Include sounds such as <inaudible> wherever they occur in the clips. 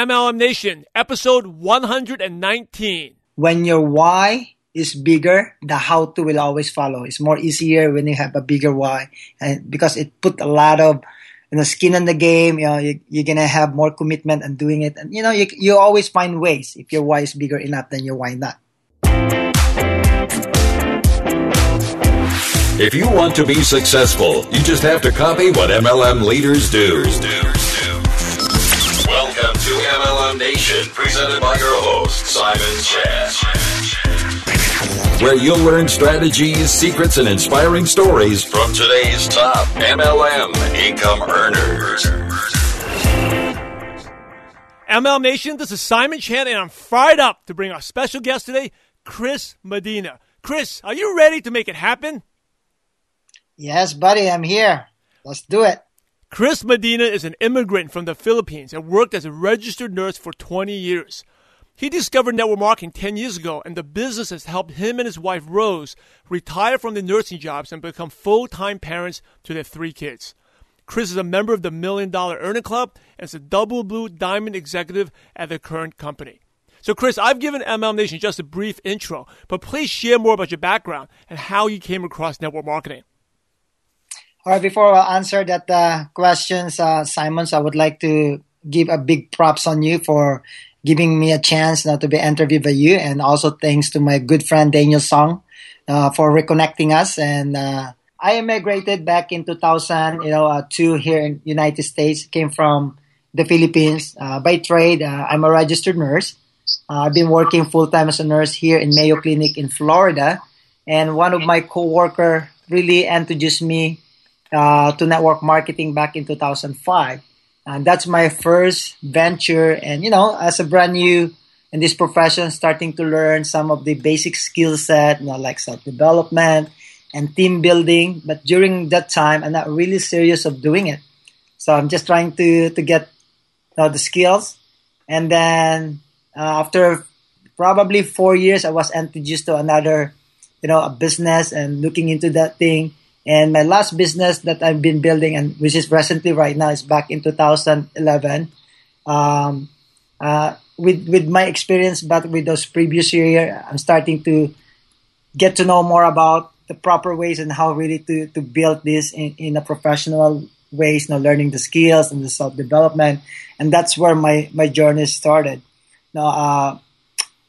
MLM Nation, episode 119. When your why is bigger, the how to will always follow. It's more easier when you have a bigger why, and because it put a lot of you know skin in the game. You know you, you're gonna have more commitment and doing it, and you know you you always find ways if your why is bigger enough than your why not. If you want to be successful, you just have to copy what MLM leaders do. Welcome to MLM Nation, presented by your host, Simon Chan. Where you'll learn strategies, secrets, and inspiring stories from today's top MLM income earners. ML Nation, this is Simon Chan, and I'm fired up to bring our special guest today, Chris Medina. Chris, are you ready to make it happen? Yes, buddy, I'm here. Let's do it. Chris Medina is an immigrant from the Philippines and worked as a registered nurse for 20 years. He discovered network marketing 10 years ago, and the business has helped him and his wife, Rose, retire from the nursing jobs and become full time parents to their three kids. Chris is a member of the Million Dollar Earning Club and is a double blue diamond executive at the current company. So, Chris, I've given MLM Nation just a brief intro, but please share more about your background and how you came across network marketing. All right, before I answer that uh, questions, uh, Simons, I would like to give a big props on you for giving me a chance now to be interviewed by you, and also thanks to my good friend Daniel Song uh, for reconnecting us. And uh, I immigrated back in 2000, you know, uh, to here in United States. Came from the Philippines uh, by trade. I'm a registered nurse. I've been working full time as a nurse here in Mayo Clinic in Florida, and one of my coworker really introduced me uh, to network marketing back in 2005. And that's my first venture. And, you know, as a brand new in this profession, starting to learn some of the basic skill set, you know, like self development and team building. But during that time, I'm not really serious of doing it. So I'm just trying to, to get you know, the skills. And then uh, after probably four years, I was introduced to another, you know, a business and looking into that thing. And my last business that I've been building, and which is recently right now, is back in 2011. Um, uh, with with my experience, but with those previous year, I'm starting to get to know more about the proper ways and how really to, to build this in, in a professional ways, you know, learning the skills and the self development, and that's where my my journey started. Now, uh,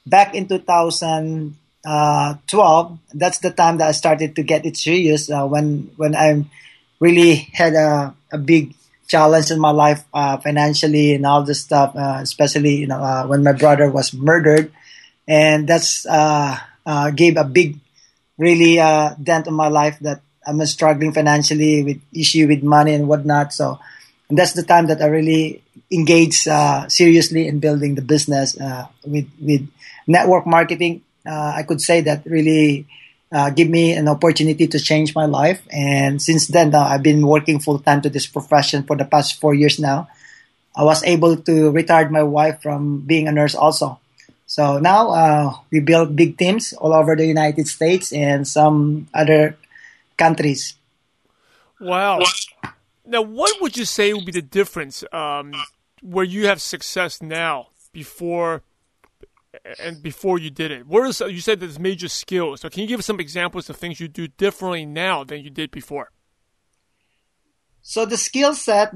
back in 2000 uh, 12, that's the time that I started to get it serious uh, when when I really had a, a big challenge in my life uh, financially and all this stuff, uh, especially you know uh, when my brother was murdered, and that's uh, gave a big really uh dent on my life that I'm struggling financially with issue with money and whatnot. So and that's the time that I really engaged uh, seriously in building the business with with network marketing uh, I could say that really uh, give me an opportunity to change my life. And since then, uh, I've been working full time to this profession for the past four years now. I was able to retire my wife from being a nurse also. So now uh, we build big teams all over the United States and some other countries. Wow. Now, what would you say would be the difference um, where you have success now before and before you did it? What is you said there's major skills. So can you give us some examples of things you do differently now than you did before? So the skill set,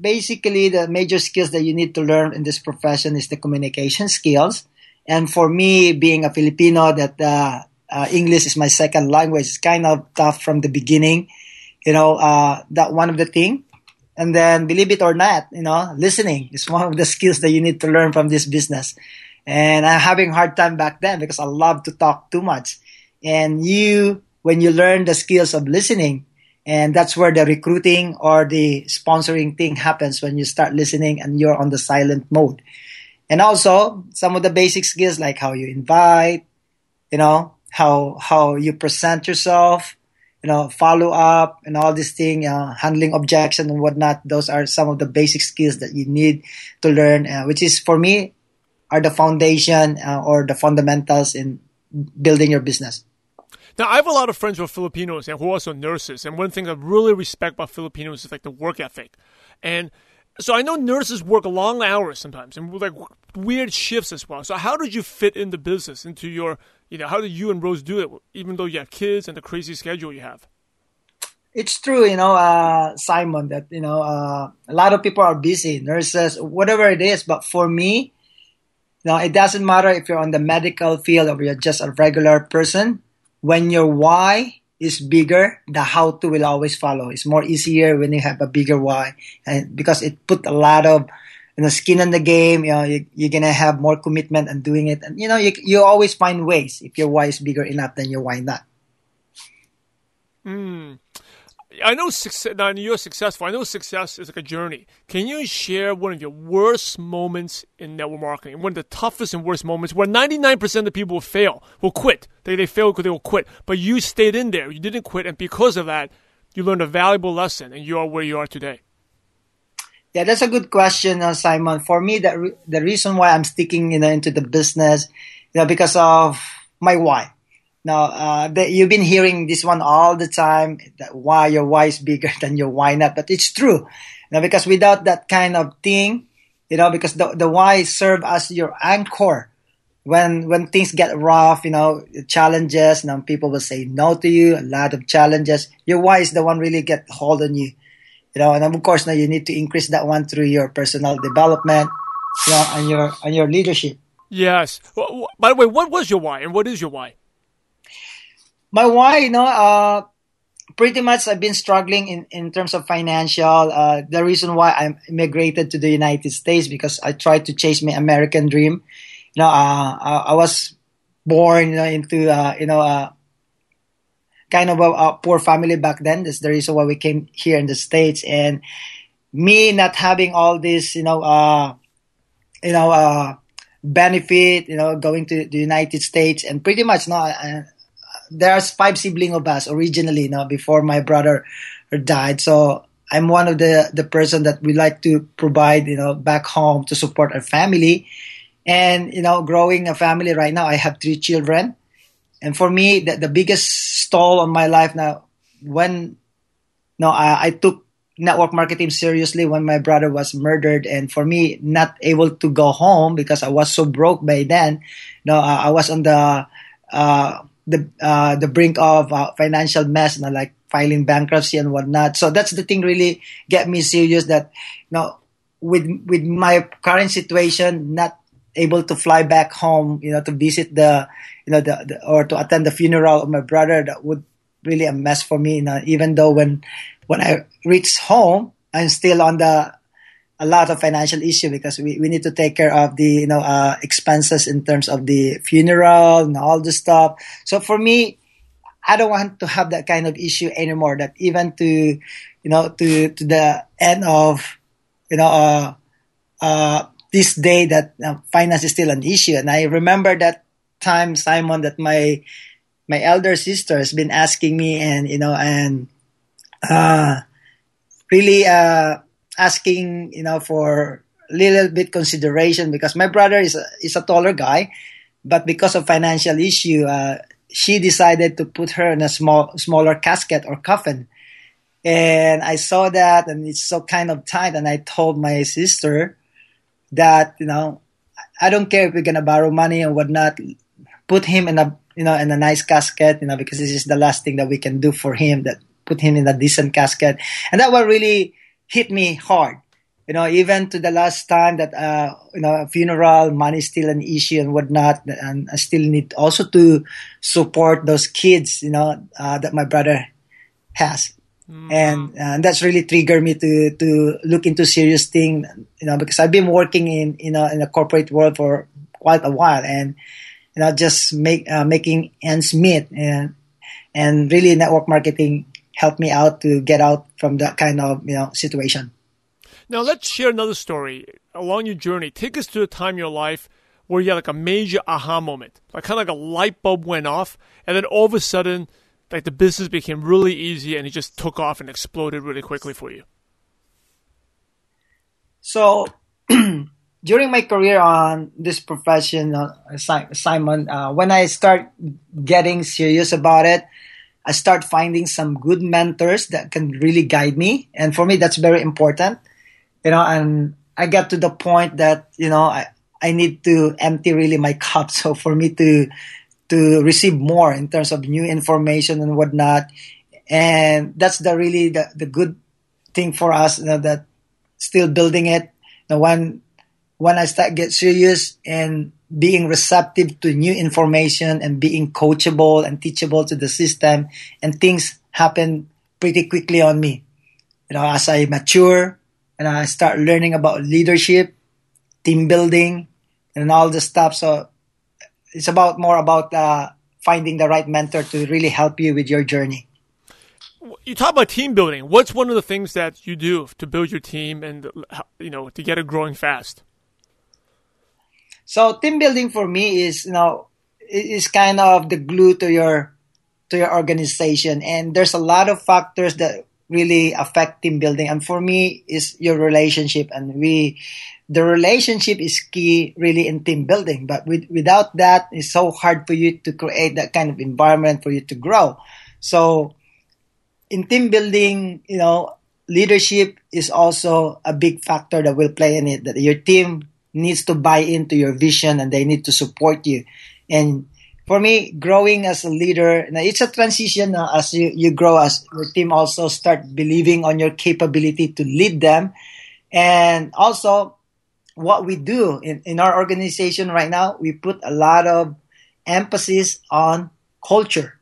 basically the major skills that you need to learn in this profession is the communication skills. And for me, being a Filipino, that uh, uh, English is my second language, it's kind of tough from the beginning. You know, uh, that one of the thing. And then, believe it or not, you know, listening is <laughs> one of the skills that you need to learn from this business and I'm having a hard time back then because I love to talk too much. And you, when you learn the skills of listening, and that's where the recruiting or the sponsoring thing happens when you start listening and you're on the silent mode. And also some of the basic skills like how you invite, you know, how, how you present yourself, you know, follow up and all this thing, uh, handling objection and whatnot. Those are some of the basic skills that you need to learn, uh, which is for me, are the foundation uh, or the fundamentals in building your business. Now, I have a lot of friends who are Filipinos and who are also nurses. And one thing I really respect about Filipinos is like the work ethic. And So I know nurses work long hours sometimes and like weird shifts as well. So how did you fit in the business into your, you know, how did you and Rose do it, even though you have kids and the crazy schedule you have? It's true, you know, uh, Simon, that, you know, uh, a lot of people are busy, nurses, whatever it is. But for me, know, it doesn't matter if you're on the medical field or you're just a regular person. When your why is bigger, the how to will always follow. It's more easier when you have a bigger why, and because it put a lot of you know skin in the game. You know, you, are gonna have more commitment and doing it, and you know you you always find ways if your why is bigger enough then your why not. Hmm. I know success. Now you're successful. I know success is like a journey. Can you share one of your worst moments in network marketing? One of the toughest and worst moments where 99% of the people will fail, will quit. They they fail because they will quit. But you stayed in there. You didn't quit, and because of that, you learned a valuable lesson, and you are where you are today. Yeah, that's a good question, uh, Simon. For me, the re- the reason why I'm sticking you know into the business, you know, because of my why. Now, uh, the, you've been hearing this one all the time, that why your why is bigger <laughs> than your why not, but it's true. Now, because without that kind of thing, you know, because the, the why serve as your anchor. When, when things get rough, you know, challenges, you people will say no to you, a lot of challenges. Your why is the one really get hold on you, you know, and of course now you need to increase that one through your personal development, you know, and your, and your leadership. Yes. By the way, what was your why and what is your why? My why, you know, uh, pretty much I've been struggling in, in terms of financial. Uh, the reason why I immigrated to the United States because I tried to chase my American dream. You know, uh, I, was born you know, into, uh, you know, uh, kind of a, a, poor family back then. That's the reason why we came here in the States. And me not having all this, you know, uh, you know, uh, benefit, you know, going to the United States and pretty much, no, there's five sibling of us originally, know, before my brother died. So I'm one of the the person that we like to provide, you know, back home to support our family. And you know, growing a family right now, I have three children, and for me, the, the biggest stall on my life now, when no, I, I took network marketing seriously when my brother was murdered, and for me, not able to go home because I was so broke by then. no, I, I was on the uh, the uh, the brink of uh, financial mess, and like filing bankruptcy and whatnot. So that's the thing really get me serious. That you know, with with my current situation, not able to fly back home, you know, to visit the, you know, the, the or to attend the funeral of my brother, that would really a mess for me. You know, even though when when I reach home, I'm still on the a lot of financial issue because we, we need to take care of the you know uh, expenses in terms of the funeral and all the stuff. So for me, I don't want to have that kind of issue anymore. That even to you know to to the end of you know uh, uh, this day that finance is still an issue. And I remember that time, Simon, that my my elder sister has been asking me and you know and uh, really uh asking, you know, for a little bit consideration because my brother is a, is a taller guy, but because of financial issue, uh, she decided to put her in a small, smaller casket or coffin. And I saw that and it's so kind of tight. And I told my sister that, you know, I don't care if we're to borrow money or whatnot, put him in a, you know, in a nice casket, you know, because this is the last thing that we can do for him that put him in a decent casket. And that what really, hit me hard. You know, even to the last time that uh, you know, funeral money still an issue and whatnot, and I still need also to support those kids. You know, uh, that my brother has. Mm-hmm. And, and that's really triggered me to to look into serious thing, you know, because I've been working in you know in the corporate world for quite a while, and you know just make uh, making ends meet, and and really network marketing helped me out to get out from that kind of you know situation. Now let's share another story along your journey. Take us to a time in your life where you had like a major aha moment, like kind of like a light bulb went off, and then all of a sudden, like the business became really easy and it just took off and exploded really quickly for you. So. <clears throat> during my career on this profession, uh, Simon, uh, when I start getting serious about it, I start finding some good mentors that can really guide me. And for me, that's very important. you know, and I got to the point that, you know, I, I need to empty really my <laughs> cup. So for me to, to receive more in terms of new information and whatnot. And that's the really the, the good thing for us, you know, that still building it. You know, when, I start get serious and being receptive to new information and being coachable and teachable to the system and things happen pretty quickly on me. You know, as I mature and I start learning about leadership, team building, and all the stuff. So it's about more about uh, finding the right mentor to really help you with your journey. You talk about team building. What's one of the things that you do to build your team and you know to get it growing fast? So team building for me is you know is kind of the glue to your to your organization, and there's a lot of factors that really affect team building. And for me, is your relationship, and we the relationship is key really in team building. But with, without that, it's so hard for you to create that kind of environment for you to grow. So in team building, you know, leadership is also a big factor that will play in it. That your team needs to buy into your vision and they need to support you. And for me, growing as a leader, it's a transition as you, you grow as your team also start believing on your capability to lead them. And also what we do in, in our organization right now, we put a lot of emphasis on culture.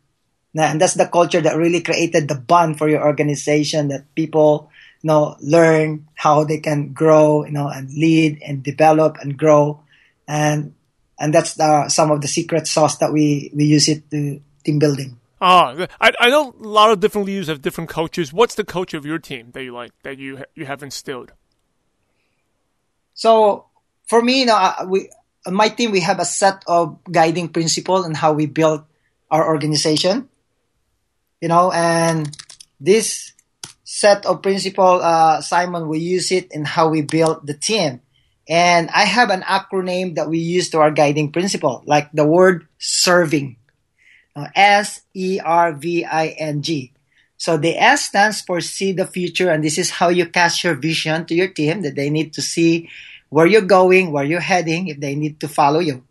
And that's the culture that really created the bond for your organization that people you know, learn how they can grow, you know, and lead and develop and grow. And, and that's the, some of the secret sauce that we, we use it to team building. Ah, I, I know a lot of different leaders have different coaches. What's the coach of your team that you like, that you, you have instilled? So for me, you know, we, my team, we have a set of guiding principles and how we build our organization, you know, and this set of principle, uh, Simon, we use it in how we build the team. And I have an acronym that we use to our guiding principle, like the word serving. Uh, S E R V I N G. So the S stands for see the future, and this is how you cast your vision to your team that they need to see where you're going, where you're heading, if they need to follow you.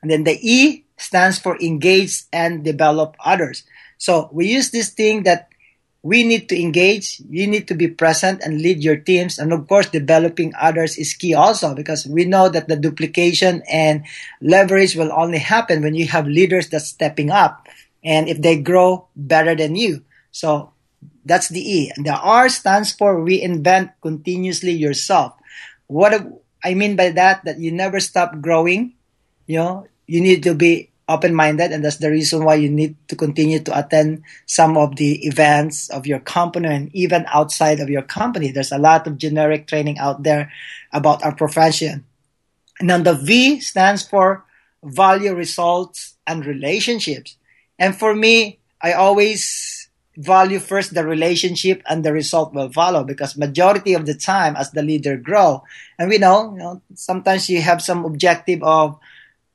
And then the E stands for engage and develop others. So we use this thing that we need to engage, you need to be present and lead your teams. And of course, developing others is key also because we know that the duplication and leverage will only happen when you have leaders that's stepping up and if they grow better than you. So that's the E. And the R stands for reinvent continuously yourself. What I mean by that, that you never stop growing. You know, you need to be open minded, and that's the reason why you need to continue to attend some of the events of your company and even outside of your company. There's a lot of generic training out there about our profession. And then the V stands for value, results, and relationships. And for me, I always value first the relationship and the result will follow because majority of the time as the leader grow and we know, you know sometimes you have some objective of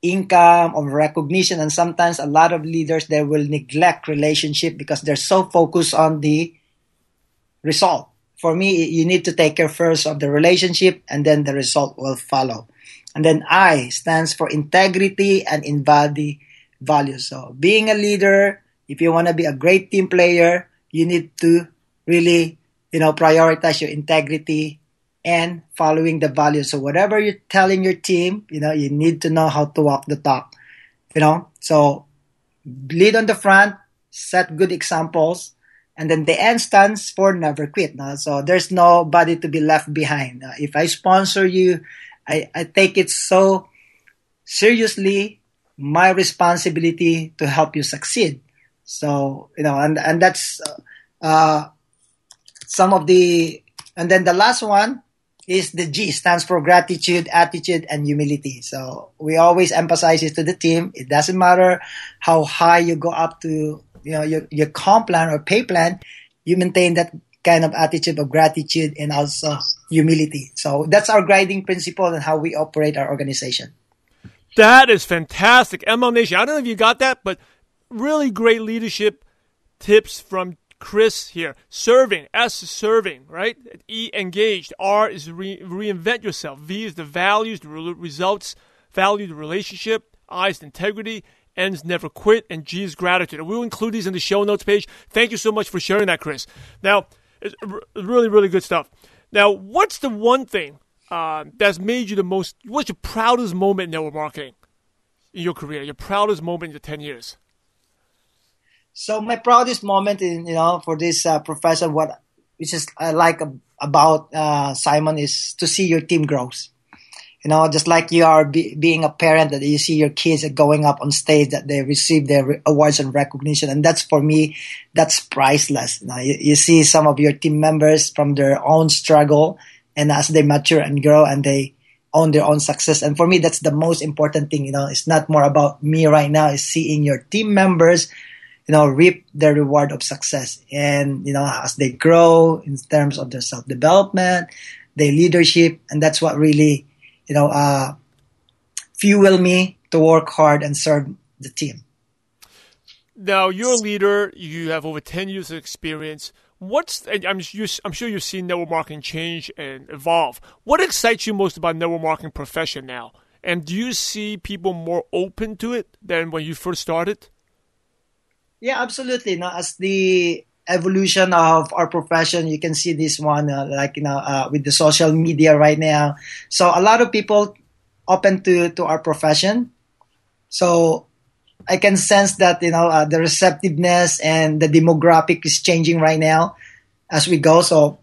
income of recognition and sometimes a lot of leaders they will neglect relationship because they're so focused on the result. For me you need to take care first of the relationship and then the result will follow. And then i stands for integrity and embody values. So being a leader if you want to be a great team player you need to really you know prioritize your integrity and following the values. So whatever you're telling your team, you know, you need to know how to walk the talk. You know, so lead on the front, set good examples, and then the N stands for never quit. No? So there's nobody to be left behind. If I sponsor you, I, I take it so seriously, my responsibility to help you succeed. So, you know, and, and that's, uh, uh some of the, and then the last one is the G stands for gratitude, attitude, and humility. So we always emphasize it to the team. It doesn't matter how high you go up to, you know, your, your comp plan or pay plan, you maintain that kind of attitude of gratitude and also humility. So that's our guiding principle and how we operate our organization. That is fantastic. ML Nation. I don't know if you got that, but really great leadership tips from Chris here. Serving, S is serving, right? E engaged. R is re- reinvent yourself. V is the values, the re- results, value the relationship. I is integrity. N is never quit, and G is gratitude. We'll include these in the show notes page. Thank you so much for sharing that, Chris. Now, it's really, really good stuff. Now, what's the one thing uh, that's made you the most? What's your proudest moment in network marketing in your career? Your proudest moment in the ten years? So my proudest moment in you know for this uh, profession, what which is I like about uh, Simon is to see your team grows. You know, just like you are be, being a parent that you see your kids going up on stage that they receive their awards and recognition, and that's for me, that's priceless. You, know, you, you see some of your team members from their own struggle, and as they mature and grow, and they own their own success. And for me, that's the most important thing. You know, it's not more about me right now. It's seeing your team members you know, reap the reward of success. And, you know, as they grow in terms of their self development, their leadership, and that's what really, you know, uh, fuel me to work hard and serve the team. Now, you're a leader. You have over 10 years of experience. What's I'm, I'm sure you've seen network marketing change and evolve. What excites you most about network marketing profession now? And do you see people more open to it than when you first started? Yeah, absolutely. Now, as the evolution of our profession, you can see this one, uh, like you know, uh, with the social media right now. So a lot of people open to to our profession. So I can sense that you know uh, the receptiveness and the demographic is changing right now as we go. So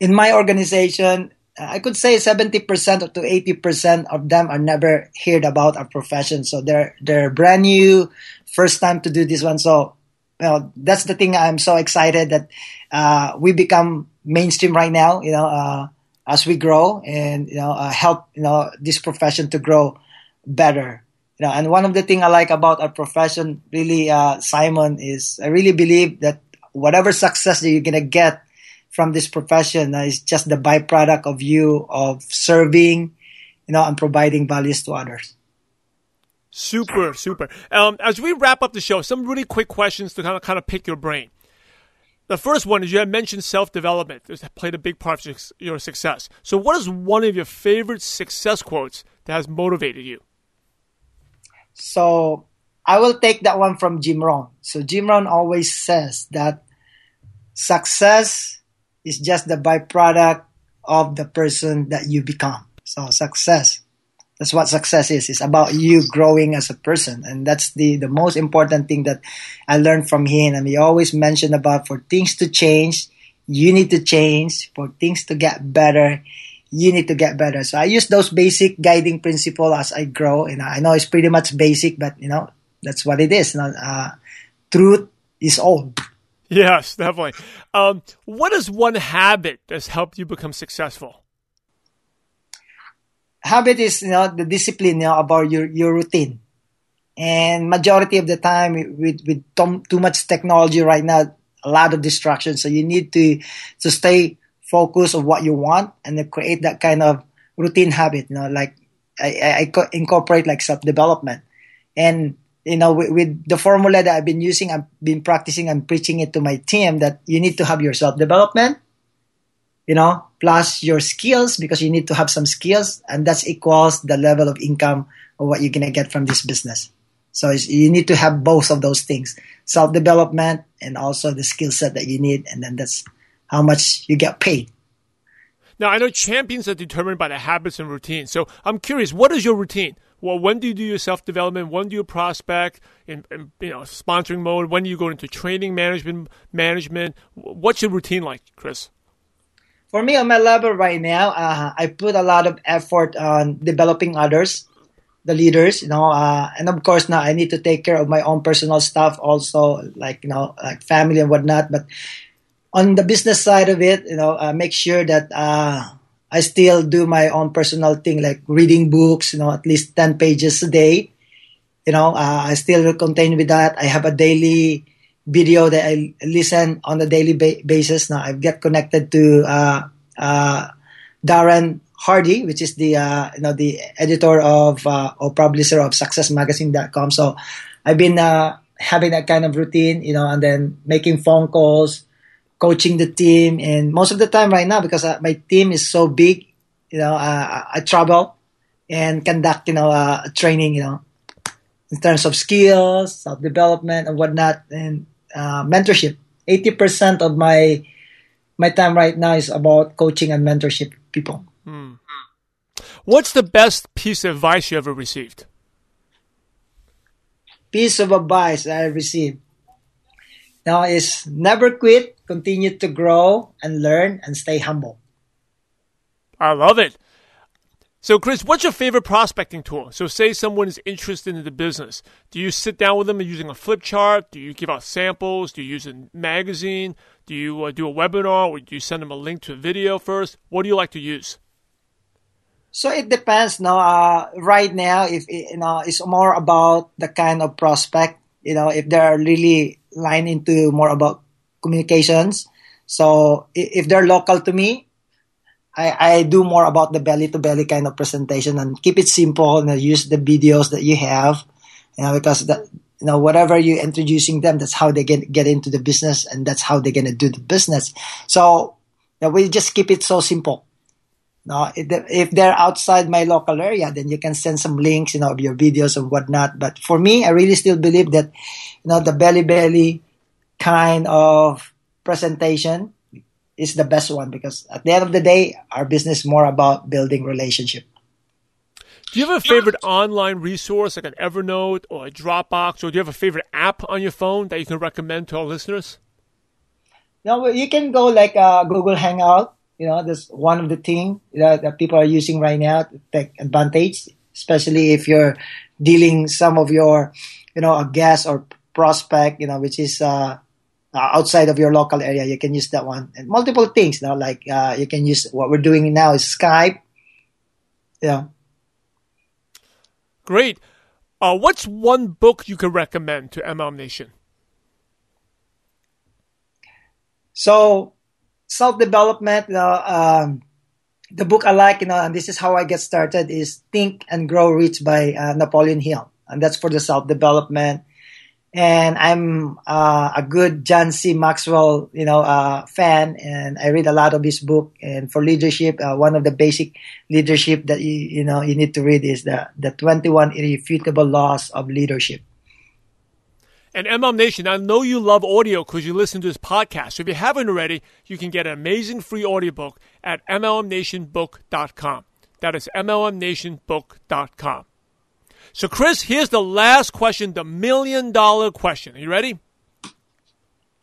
in my organization, I could say 70% to 80% of them are never heard about our profession. So they're, they're brand new, first time to do this one. So, well, that's the thing. I'm so excited that, uh, we become mainstream right now, you know, uh, as we grow and, you know, uh, help, you know, this profession to grow better. You know, and one of the things I like about our profession, really, uh, Simon, is I really believe that whatever success that you're going to get from this profession uh, is just the byproduct of you of serving, you know, and providing values to others. Super, super. Um, as we wrap up the show, some really quick questions to kind of kind of pick your brain. The first one is you had mentioned self development. It's played a big part of your success. So, what is one of your favorite success quotes that has motivated you? So, I will take that one from Jim Rohn. So, Jim Rohn always says that success is just the byproduct of the person that you become. So success. That's what success is. It's about you growing as a person. And that's the, the most important thing that I learned from him. And he always mentioned about for things to change, you need to change. For things to get better, you need to get better. So I use those basic guiding principle as I grow. And I know it's pretty much basic, but you know, that's what it is. Uh, truth is old. <laughs> Yes, definitely. Um, what is one habit that's helped you become successful? Habit is you know the discipline you know, about your your routine, and majority of the time with with too much technology right now, a lot of distractions. So you need to to stay focused on what you want and create that kind of routine habit. You know, like I, I incorporate like self development, and you know, with, with, the formula that I've been using, I've been practicing and preaching it to my team that you need to have your self development, you know, plus your skills because you need to have some skills and that's equals the level of income of what you're to get from this business. So you need to have both of those things, self development and also the skill set that you need. And then that's how much you get paid. Now, I know champions are determined by the habits and routines. So I'm curious, what is your routine? Well, when do you do your self development? When do you prospect in, in, you know sponsoring mode? When do you go into training management? Management. What's your routine like, Chris? For me, on my level right now, uh, I put a lot of effort on developing others, the leaders. You know, uh, and of course now I need to take care of my own personal stuff, also like you know, like family and whatnot. But on the business side of it, you know, uh, make sure that uh, I still do my own personal thing, like reading books, you know, at least 10 pages a day. You know, uh, I still continue with that. I have a daily video that I listen on a daily ba- basis. Now I've get connected to uh, uh, Darren Hardy, which is the uh, you know the editor of uh, or publisher of SuccessMagazine.com. So I've been uh, having that kind of routine, you know, and then making phone calls, coaching the team, and most of the time right now because uh, my team is so big, you know, uh, I travel and conduct, you know, uh, training, you know, in terms of skills, self development, and whatnot, and uh, mentorship. Eighty percent of my my time right now is about coaching and mentorship people. Hmm. What's the best piece of advice you ever received? Piece of advice I received now is never quit, continue to grow and learn, and stay humble. I love it. So, Chris, what's your favorite prospecting tool? So, say someone is interested in the business. Do you sit down with them using a flip chart? Do you give out samples? Do you use a magazine? Do you uh, do a webinar? Or do you send them a link to a video first? What do you like to use? So it depends. No, uh, right now, if you know, it's more about the kind of prospect. You know, if they're really line into more about communications. So if they're local to me, I, I do more about the belly to belly kind of presentation and keep it simple and use the videos that you have, you know, because that, you know, whatever you're introducing them, that's how they get, get into the business and that's how they're going to do the business. So you know, we just keep it so simple. Now, if they're outside my local area, then you can send some links, you know, of your videos and whatnot. But for me, I really still believe that, you know, the belly belly kind of presentation is the best one because at the end of the day, our business is more about building relationship. Do you have a favorite online resource like an Evernote or a Dropbox, or do you have a favorite app on your phone that you can recommend to our listeners? No, you can go like uh, Google Hangout. You know, that's one of the things that, that people are using right now to take advantage, especially if you're dealing some of your, you know, a guest or prospect, you know, which is uh, uh, outside of your local area, you can use that one. And multiple things, you know, like uh, you can use what we're doing now is Skype. Yeah. Great. Uh, what's one book you could recommend to MLM Nation? So, self development. You know, um, the book I like, you know, and this is how I get started, is Think and Grow Rich by uh, Napoleon Hill, and that's for the self development and I'm uh, a good John C. Maxwell, you know, uh, fan, and I read a lot of his book. And for leadership, uh, one of the basic leadership that you you know you need to read is the the 21 irrefutable laws of leadership. And MLM Nation, I know you love audio because you listen to this podcast. So if you haven't already, you can get an amazing free audiobook at MLMNationBook.com. That is MLMNationBook.com. So, Chris, here's the last question, the million dollar question. Are you ready?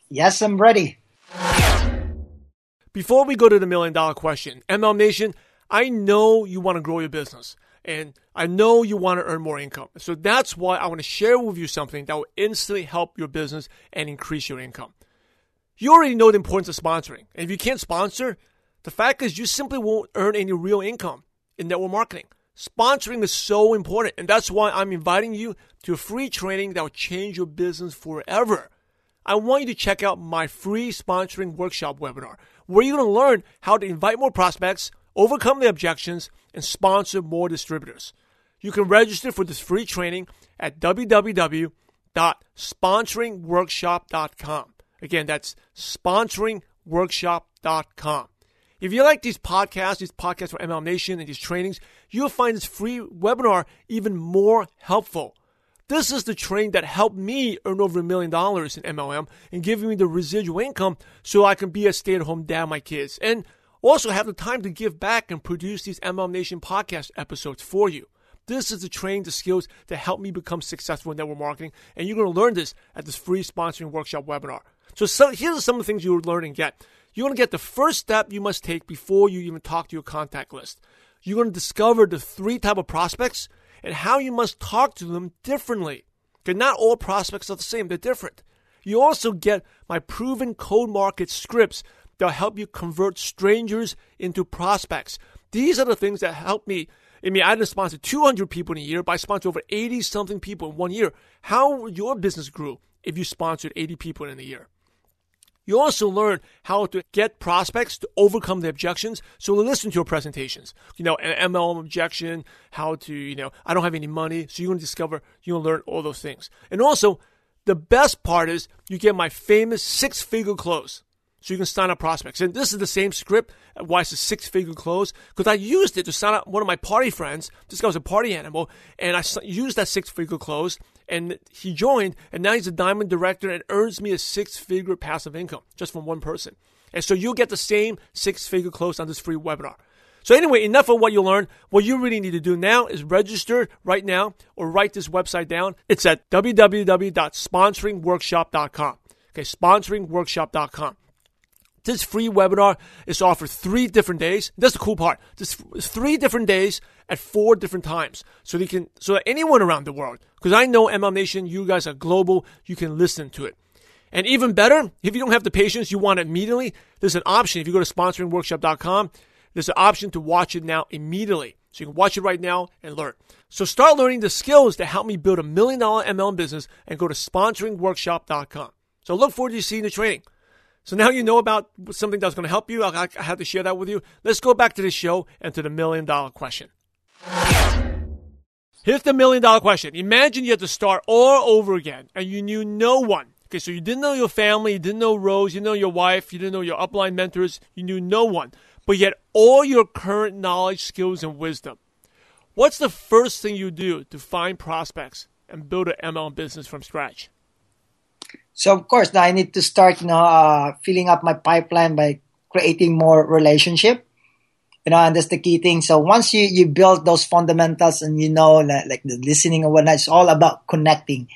Yes, I'm ready. Before we go to the million dollar question, MLM Nation, I know you want to grow your business and I know you want to earn more income. So that's why I want to share with you something that will instantly help your business and increase your income. You already know the importance of sponsoring. And if you can't sponsor, the fact is you simply won't earn any real income in network marketing. Sponsoring is so important, and that's why I'm inviting you to a free training that will change your business forever. I want you to check out my free sponsoring workshop webinar, where you're going to learn how to invite more prospects, overcome the objections, and sponsor more distributors. You can register for this free training at www.sponsoringworkshop.com. Again, that's sponsoringworkshop.com. If you like these podcasts, these podcasts for MLM Nation and these trainings, you'll find this free webinar even more helpful. This is the training that helped me earn over a million dollars in MLM and giving me the residual income so I can be a stay at home dad my kids and also have the time to give back and produce these MLM Nation podcast episodes for you. This is the training, the skills that help me become successful in network marketing, and you're going to learn this at this free sponsoring workshop webinar. So, so here's some of the things you'll learn and get. You're going to get the first step you must take before you even talk to your contact list. You're going to discover the three type of prospects and how you must talk to them differently. Because not all prospects are the same, they're different. You also get my proven cold market scripts that help you convert strangers into prospects. These are the things that help me. I mean, I didn't sponsor 200 people in a year, but I sponsored over 80 something people in one year. How your business grew if you sponsored 80 people in a year? You also learn how to get prospects to overcome the objections. So listen to your presentations. You know, an MLM objection, how to, you know, I don't have any money. So you're going to discover, you're going to learn all those things. And also, The best part is you get my famous six figure close. So you can sign up prospects. And this is the same script why it's a six figure close because I used it to sign up one of my party friends. This guy was a party animal and I used that six figure close and he joined and now he's a diamond director and earns me a six figure passive income just from one person. And so you'll get the same six figure close on this free webinar. So anyway, enough of what you learned. What you really need to do now is register right now or write this website down. It's at www.sponsoringworkshop.com. Okay, sponsoringworkshop.com. This free webinar is offered three different days. That's the cool part. This three different days at four different times, so you can so that anyone around the world, because I know MLM Nation, you guys are global, you can listen to it. And even better, if you don't have the patience, you want it immediately. There's an option. If you go to sponsoringworkshop.com, there's an option to watch it now immediately. So you can watch it right now and learn. So start learning the skills that help me build a million dollar MLM business and go to sponsoringworkshop.com. So look forward to seeing the training. So now you know about something that's going to help you. I, have to share that with you. Let's go back to the show and to the million dollar question. Here's the million dollar question. Imagine you had to start all over again and you knew no one. Okay, so you didn't know your family, you didn't know Rose, you didn't know your wife, you didn't know your upline mentors, you knew no one but yet all your current knowledge, skills, and wisdom. What's the first thing you do to find prospects and build an MLM business from scratch? So of course, now I need to start, you know, uh, filling up my pipeline by creating more relationship. You know, and that's the key thing. So once you, you build those fundamentals and you know, like, like the listening and whatnot, it's all about connecting.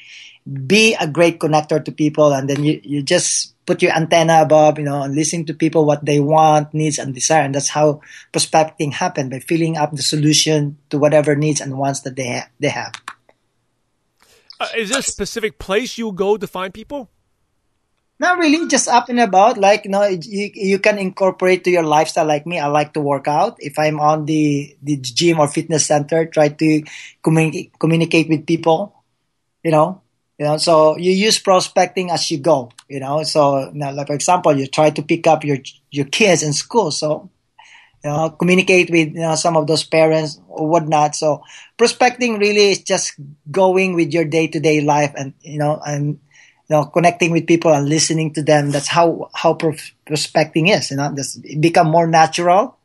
Be a great connector to people and then you, you just put your antenna above, you know, and listen to people what they want, needs, and desire. And that's how prospecting happen by filling up the solution to whatever needs and wants that they ha- they have. Uh, is there a specific place you go to find people? Not really, just up and about. Like you know, you you can incorporate to your lifestyle. Like me, I like to work out. If I'm on the the gym or fitness center, try to communicate communicate with people. You know, you know, so you use prospecting as you go. You know, so now, like for example, you try to pick up your your kids in school. So you know, communicate with you know some of those parents or whatnot. So prospecting really is just going with your day to day life and you know and you know connecting with people and listening to them. That's how how prospecting is. You know, just become more natural.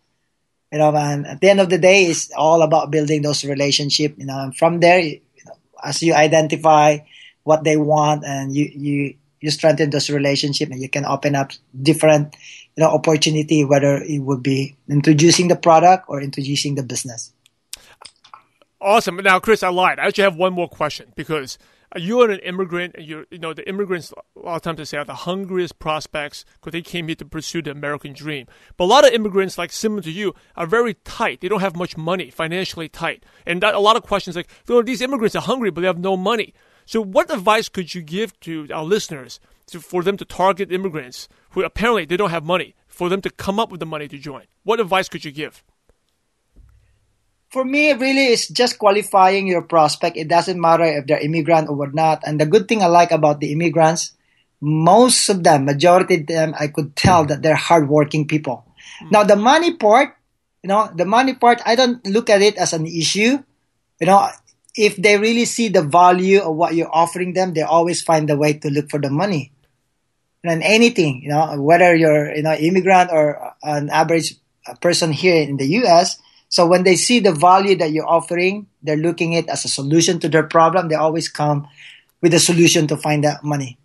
You know, and at the end of the day, it's all about building those relationships. You know, and from there, you know, as you identify what they want and you you you strengthen those relationship and you can open up different you know opportunity whether it would be introducing the product or introducing the business. Awesome. Now chris i lied. I actually have one more question because you are an immigrant and you're you know the immigrants a lot of times they say are the hungriest prospects because they came here to pursue the american dream. But a lot of immigrants like similar to you are very tight. They don't have much money financially tight. And that, a lot of questions like these immigrants are hungry but they have no money so, what advice could you give to our listeners to, for them to target immigrants who apparently they don't have money, for them to come up with the money to join? What advice could you give? For me, really, it's just qualifying your prospect. It doesn't matter if they're immigrant or not. And the good thing I like about the immigrants, most of them, majority of them, I could tell that they're hardworking people. Mm. Now, the money part, you know, the money part, I don't look at it as an issue. You know, if they really see the value of what you're offering them, they always find a way to look for the money. And anything, you know, whether you're, you know, immigrant or an average person here in the U.S. So when they see the value that you're offering, they're looking it as a solution to their problem. They always come with a solution to find that money.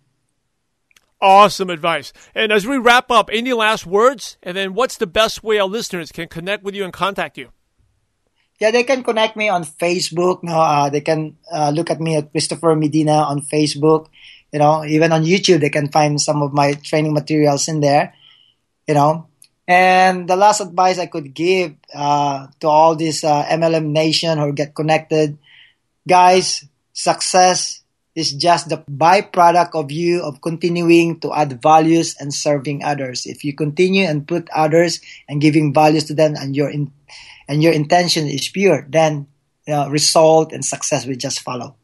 Awesome advice. And as we wrap up, any last words? And then what's the best way our listeners can connect with you and contact you? Yeah, they can connect me on Facebook. No, uh, they can uh, look at me at Christopher Medina on Facebook. You know, even on YouTube, they can find some of my training materials in there. You know, and the last advice I could give uh, to all this uh, MLM nation who get connected, guys, success is just the byproduct of you of continuing to add values and serving others. If you continue and put others and giving values to them, and you're in and your intention is pure, then result and success will just follow.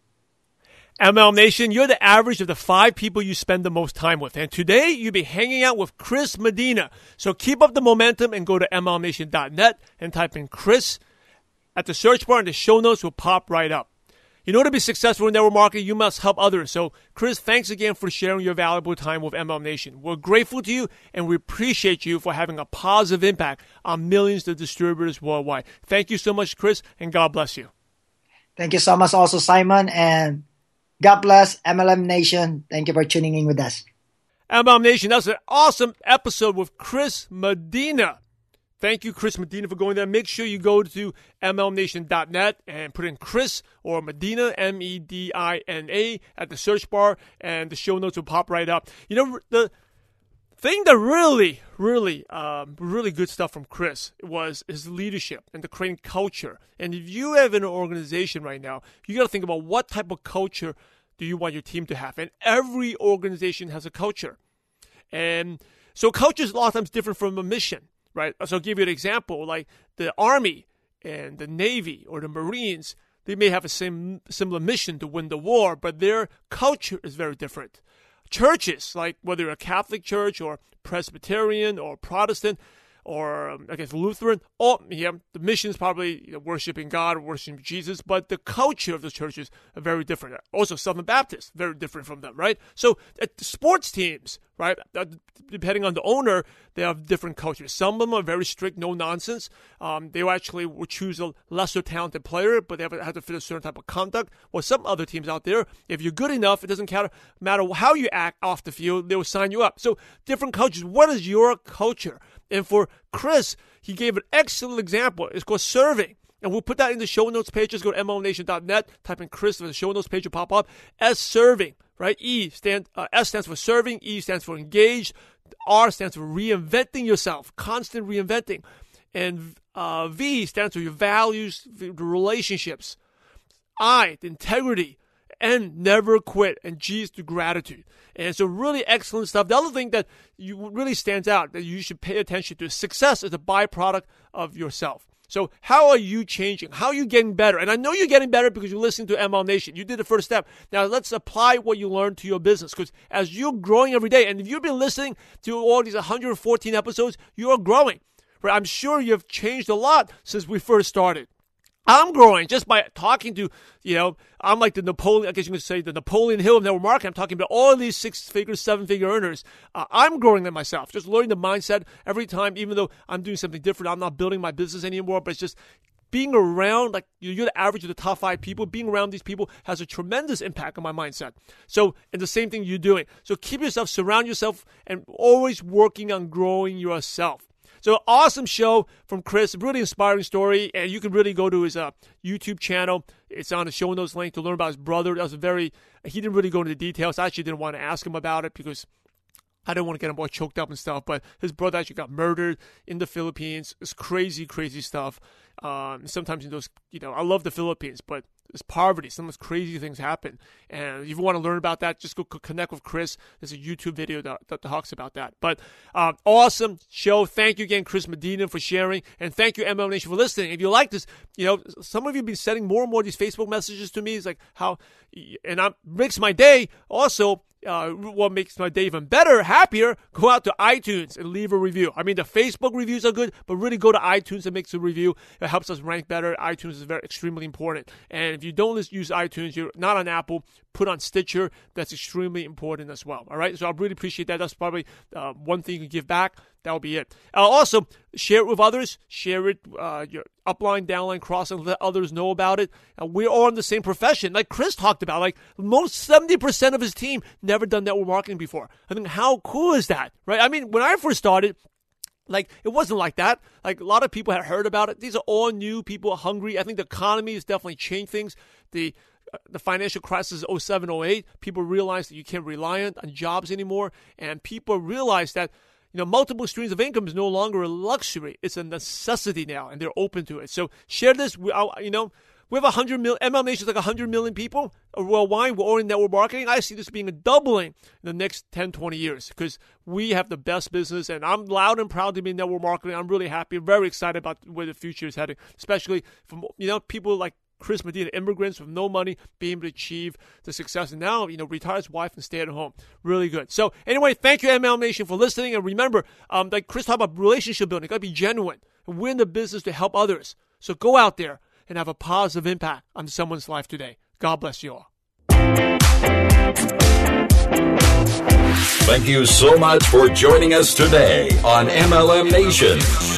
MLM Nation, you're the average of the five people you spend the most time with. And today you'll be hanging out with Chris Medina. So keep up the momentum and go to MLMNation.net and type in Chris. At the search bar and the show notes will pop right up. In order to be successful in network marketing, you must help others. So, Chris, thanks again for sharing your valuable time with MLM Nation. We're grateful to you and we appreciate you for having a positive impact on millions of distributors worldwide. Thank you so much, Chris, and God bless you. Thank you so much, also, Simon, and God bless MLM Nation. Thank you for tuning in with us. MLM Nation, that's an awesome episode with Chris Medina. Thank you, Chris Medina, for going there. Make sure you go to mlmnation.net and put in Chris or Medina, M E D I N A, at the search bar, and the show notes will pop right up. You know, the thing that really, really, um, really good stuff from Chris was his leadership and the creating culture. And if you have an organization right now, you got to think about what type of culture do you want your team to have. And every organization has a culture. And so culture is a lot of times different from a mission right? So I'll give you an example, like the Army and the Navy or the Marines, they may have a same similar mission to win the war, but their culture is very different. Churches, like whether you're a Catholic church or Presbyterian or Protestant, or um, I guess Lutheran. All yeah, the mission is probably you know, worshiping God, worshiping Jesus, but the culture of the churches are very different. Also, Southern Baptists very different from them, right? So, sports teams, right? Uh, depending on the owner, they have different cultures. Some of them are very strict, no nonsense. Um, they actually will choose a lesser talented player, but they have, have to fit a certain type of conduct. Or some other teams out there, if you're good enough, it doesn't matter how you act off the field, they will sign you up. So, different cultures. What is your culture? And for Chris, he gave an excellent example. It's called serving. And we'll put that in the show notes page. Just go to mlnation.net, type in Chris, and the show notes page will pop up. as serving, right? E stand, uh, S stands for serving, E stands for engaged, R stands for reinventing yourself, constant reinventing. And uh, V stands for your values, the relationships. I, the integrity and never quit. And G is to gratitude. And so really excellent stuff. The other thing that you really stands out that you should pay attention to success is a byproduct of yourself. So how are you changing? How are you getting better? And I know you're getting better because you're listening to ML Nation. You did the first step. Now let's apply what you learned to your business because as you're growing every day, and if you've been listening to all these 114 episodes, you are growing. Right? I'm sure you've changed a lot since we first started. I'm growing just by talking to, you know, I'm like the Napoleon, I guess you could say the Napoleon Hill of network marketing. I'm talking about all these six figure, seven figure earners. Uh, I'm growing them myself, just learning the mindset every time, even though I'm doing something different. I'm not building my business anymore, but it's just being around, like you're the average of the top five people, being around these people has a tremendous impact on my mindset. So, and the same thing you're doing. So keep yourself, surround yourself, and always working on growing yourself. So awesome show from Chris, really inspiring story, and you can really go to his uh, YouTube channel. It's on the show notes link to learn about his brother. That was very he didn't really go into details. I actually didn't want to ask him about it because I didn't want to get him all choked up and stuff. But his brother actually got murdered in the Philippines. It's crazy, crazy stuff. Um, sometimes in those, you know, I love the Philippines, but there's poverty. Some of those crazy things happen. And if you want to learn about that, just go connect with Chris. There's a YouTube video that, that talks about that. But um, awesome show. Thank you again, Chris Medina, for sharing. And thank you, MLM Nation, for listening. If you like this, you know, some of you have been sending more and more of these Facebook messages to me. It's like how, and it makes my day. Also, uh, what makes my day even better, happier, go out to iTunes and leave a review. I mean, the Facebook reviews are good, but really go to iTunes and make a review. It helps us rank better. iTunes is very extremely important. And if you don't use iTunes, you're not on Apple, put on Stitcher. That's extremely important as well. All right, so I really appreciate that. That's probably uh, one thing you can give back. That'll be it. Uh, also, share it with others. Share it, uh, your upline, downline, crossline, let others know about it. Uh, we're all in the same profession. Like Chris talked about, like most 70% of his team never done network marketing before. I mean, how cool is that, right? I mean, when I first started, like it wasn't like that. Like a lot of people had heard about it. These are all new people, hungry. I think the economy has definitely changed things. The uh, the financial crisis 07 08 people realized that you can't rely on, on jobs anymore and people realize that you know, multiple streams of income is no longer a luxury; it's a necessity now, and they're open to it. So share this. We, uh, you know, we have a 100 million, ML Nation is like 100 million people uh, worldwide. We're all in network marketing. I see this being a doubling in the next 10, 20 years because we have the best business. And I'm loud and proud to be in network marketing. I'm really happy, very excited about where the future is heading, especially from, you know, people like Chris Medina, immigrants with no money, being able to achieve the success. And now, you know, retire his wife and stay at home. Really good. So, anyway, thank you, ML Nation, for listening. And remember, um, like Chris talked about relationship building, got to be genuine. We're in the business to help others. So go out there and have a positive impact on someone's life today. God bless you all. Thank you so much for joining us today on MLM Nation.